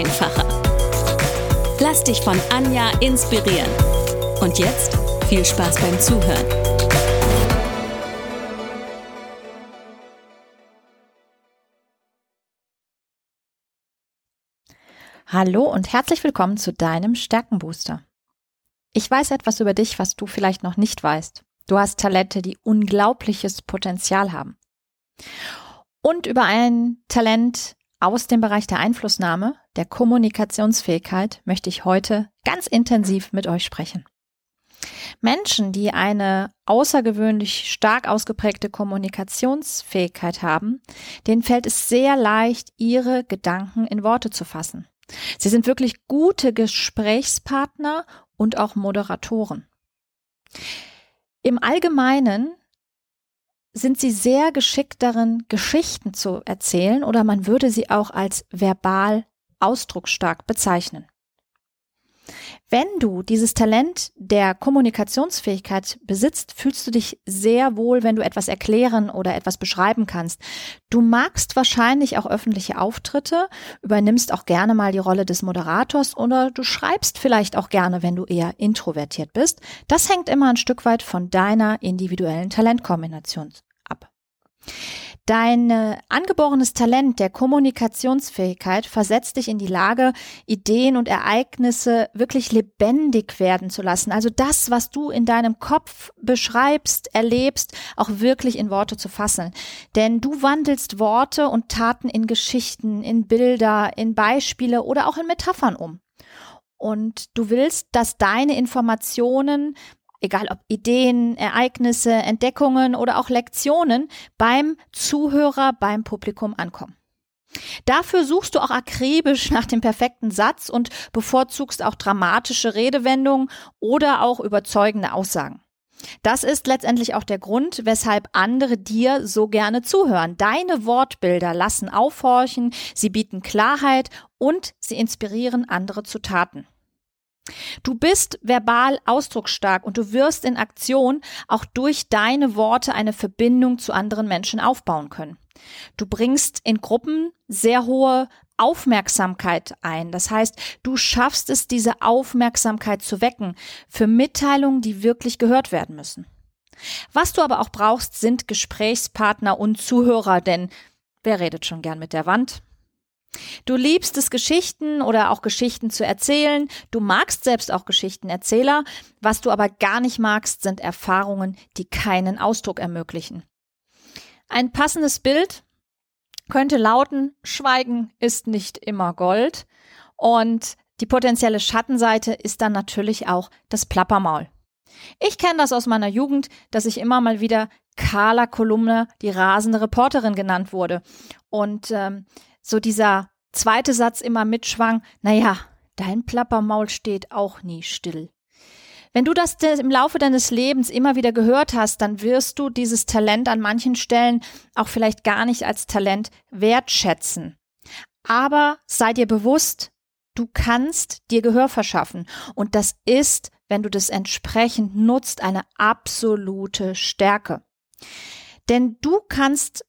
einfacher. Lass dich von Anja inspirieren. Und jetzt viel Spaß beim Zuhören. Hallo und herzlich willkommen zu deinem Stärkenbooster. Ich weiß etwas über dich, was du vielleicht noch nicht weißt. Du hast Talente, die unglaubliches Potenzial haben. Und über ein Talent aus dem Bereich der Einflussnahme, der Kommunikationsfähigkeit möchte ich heute ganz intensiv mit euch sprechen. Menschen, die eine außergewöhnlich stark ausgeprägte Kommunikationsfähigkeit haben, denen fällt es sehr leicht, ihre Gedanken in Worte zu fassen. Sie sind wirklich gute Gesprächspartner und auch Moderatoren. Im Allgemeinen sind sie sehr geschickt darin, Geschichten zu erzählen oder man würde sie auch als verbal ausdrucksstark bezeichnen. Wenn du dieses Talent der Kommunikationsfähigkeit besitzt, fühlst du dich sehr wohl, wenn du etwas erklären oder etwas beschreiben kannst. Du magst wahrscheinlich auch öffentliche Auftritte, übernimmst auch gerne mal die Rolle des Moderators oder du schreibst vielleicht auch gerne, wenn du eher introvertiert bist. Das hängt immer ein Stück weit von deiner individuellen Talentkombination. Dein äh, angeborenes Talent der Kommunikationsfähigkeit versetzt dich in die Lage, Ideen und Ereignisse wirklich lebendig werden zu lassen. Also das, was du in deinem Kopf beschreibst, erlebst, auch wirklich in Worte zu fassen. Denn du wandelst Worte und Taten in Geschichten, in Bilder, in Beispiele oder auch in Metaphern um. Und du willst, dass deine Informationen egal ob Ideen, Ereignisse, Entdeckungen oder auch Lektionen beim Zuhörer, beim Publikum ankommen. Dafür suchst du auch akribisch nach dem perfekten Satz und bevorzugst auch dramatische Redewendungen oder auch überzeugende Aussagen. Das ist letztendlich auch der Grund, weshalb andere dir so gerne zuhören. Deine Wortbilder lassen aufhorchen, sie bieten Klarheit und sie inspirieren andere zu Taten. Du bist verbal ausdrucksstark und du wirst in Aktion auch durch deine Worte eine Verbindung zu anderen Menschen aufbauen können. Du bringst in Gruppen sehr hohe Aufmerksamkeit ein. Das heißt, du schaffst es, diese Aufmerksamkeit zu wecken für Mitteilungen, die wirklich gehört werden müssen. Was du aber auch brauchst, sind Gesprächspartner und Zuhörer, denn wer redet schon gern mit der Wand? Du liebst es, Geschichten oder auch Geschichten zu erzählen. Du magst selbst auch Geschichtenerzähler. Was du aber gar nicht magst, sind Erfahrungen, die keinen Ausdruck ermöglichen. Ein passendes Bild könnte lauten, Schweigen ist nicht immer Gold. Und die potenzielle Schattenseite ist dann natürlich auch das Plappermaul. Ich kenne das aus meiner Jugend, dass ich immer mal wieder Carla Kolumne, die rasende Reporterin genannt wurde. Und ähm, so dieser zweite Satz immer mitschwang, naja, dein Plappermaul steht auch nie still. Wenn du das im Laufe deines Lebens immer wieder gehört hast, dann wirst du dieses Talent an manchen Stellen auch vielleicht gar nicht als Talent wertschätzen. Aber sei dir bewusst, du kannst dir Gehör verschaffen. Und das ist, wenn du das entsprechend nutzt, eine absolute Stärke. Denn du kannst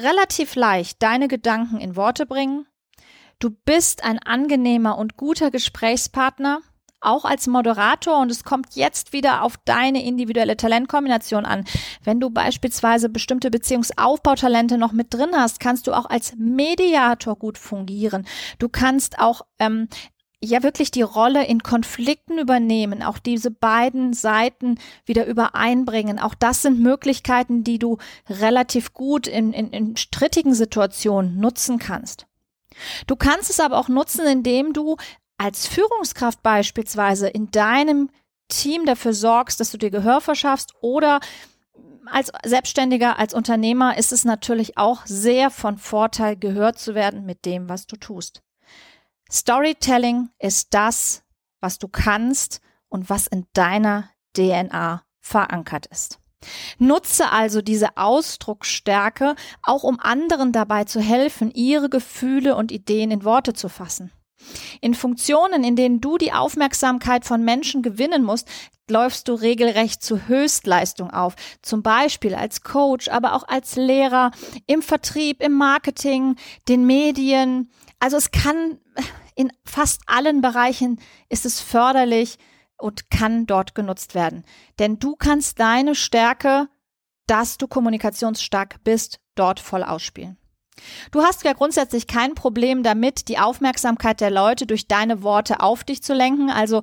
relativ leicht deine Gedanken in Worte bringen. Du bist ein angenehmer und guter Gesprächspartner, auch als Moderator und es kommt jetzt wieder auf deine individuelle Talentkombination an. Wenn du beispielsweise bestimmte Beziehungsaufbautalente noch mit drin hast, kannst du auch als Mediator gut fungieren. Du kannst auch ähm, ja wirklich die Rolle in Konflikten übernehmen, auch diese beiden Seiten wieder übereinbringen. Auch das sind Möglichkeiten, die du relativ gut in, in, in strittigen Situationen nutzen kannst. Du kannst es aber auch nutzen, indem du als Führungskraft beispielsweise in deinem Team dafür sorgst, dass du dir Gehör verschaffst oder als Selbstständiger, als Unternehmer ist es natürlich auch sehr von Vorteil, gehört zu werden mit dem, was du tust. Storytelling ist das, was du kannst und was in deiner DNA verankert ist. Nutze also diese Ausdrucksstärke, auch um anderen dabei zu helfen, ihre Gefühle und Ideen in Worte zu fassen. In Funktionen, in denen du die Aufmerksamkeit von Menschen gewinnen musst, läufst du regelrecht zu Höchstleistung auf. Zum Beispiel als Coach, aber auch als Lehrer, im Vertrieb, im Marketing, den Medien. Also es kann in fast allen Bereichen ist es förderlich und kann dort genutzt werden. Denn du kannst deine Stärke, dass du kommunikationsstark bist, dort voll ausspielen. Du hast ja grundsätzlich kein Problem damit, die Aufmerksamkeit der Leute durch deine Worte auf dich zu lenken. Also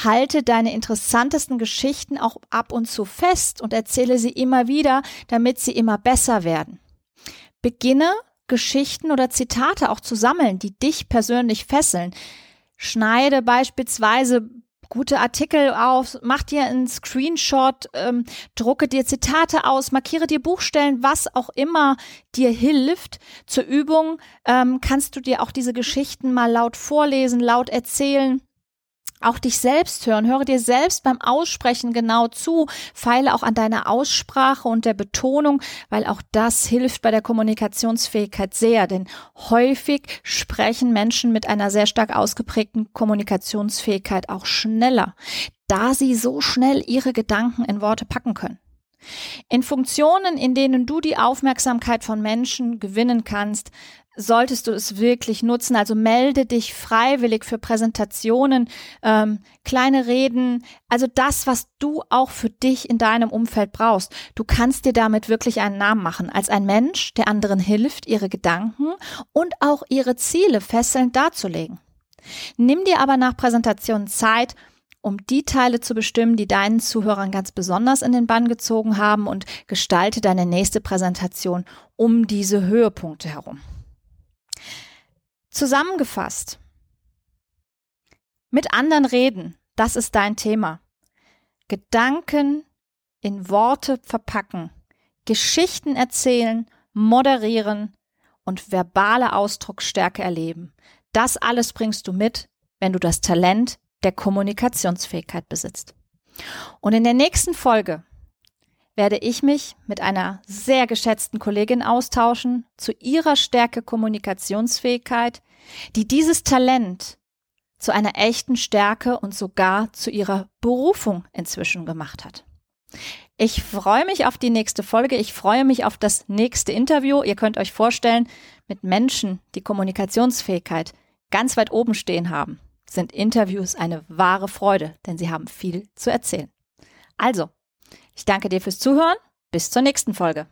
halte deine interessantesten Geschichten auch ab und zu fest und erzähle sie immer wieder, damit sie immer besser werden. Beginne Geschichten oder Zitate auch zu sammeln, die dich persönlich fesseln. Schneide beispielsweise gute Artikel auf, mach dir einen Screenshot, ähm, drucke dir Zitate aus, markiere dir Buchstellen, was auch immer dir hilft. Zur Übung ähm, kannst du dir auch diese Geschichten mal laut vorlesen, laut erzählen auch dich selbst hören. Höre dir selbst beim Aussprechen genau zu. Feile auch an deiner Aussprache und der Betonung, weil auch das hilft bei der Kommunikationsfähigkeit sehr. Denn häufig sprechen Menschen mit einer sehr stark ausgeprägten Kommunikationsfähigkeit auch schneller, da sie so schnell ihre Gedanken in Worte packen können. In Funktionen, in denen du die Aufmerksamkeit von Menschen gewinnen kannst, solltest du es wirklich nutzen. Also melde dich freiwillig für Präsentationen, ähm, kleine Reden, also das, was du auch für dich in deinem Umfeld brauchst. Du kannst dir damit wirklich einen Namen machen als ein Mensch, der anderen hilft, ihre Gedanken und auch ihre Ziele fesselnd darzulegen. Nimm dir aber nach Präsentationen Zeit, um die Teile zu bestimmen, die deinen Zuhörern ganz besonders in den Bann gezogen haben und gestalte deine nächste Präsentation um diese Höhepunkte herum. Zusammengefasst. Mit anderen reden, das ist dein Thema. Gedanken in Worte verpacken, Geschichten erzählen, moderieren und verbale Ausdrucksstärke erleben. Das alles bringst du mit, wenn du das Talent der Kommunikationsfähigkeit besitzt. Und in der nächsten Folge werde ich mich mit einer sehr geschätzten Kollegin austauschen zu ihrer Stärke Kommunikationsfähigkeit, die dieses Talent zu einer echten Stärke und sogar zu ihrer Berufung inzwischen gemacht hat. Ich freue mich auf die nächste Folge. Ich freue mich auf das nächste Interview. Ihr könnt euch vorstellen, mit Menschen, die Kommunikationsfähigkeit ganz weit oben stehen haben, sind Interviews eine wahre Freude, denn sie haben viel zu erzählen. Also, ich danke dir fürs Zuhören. Bis zur nächsten Folge.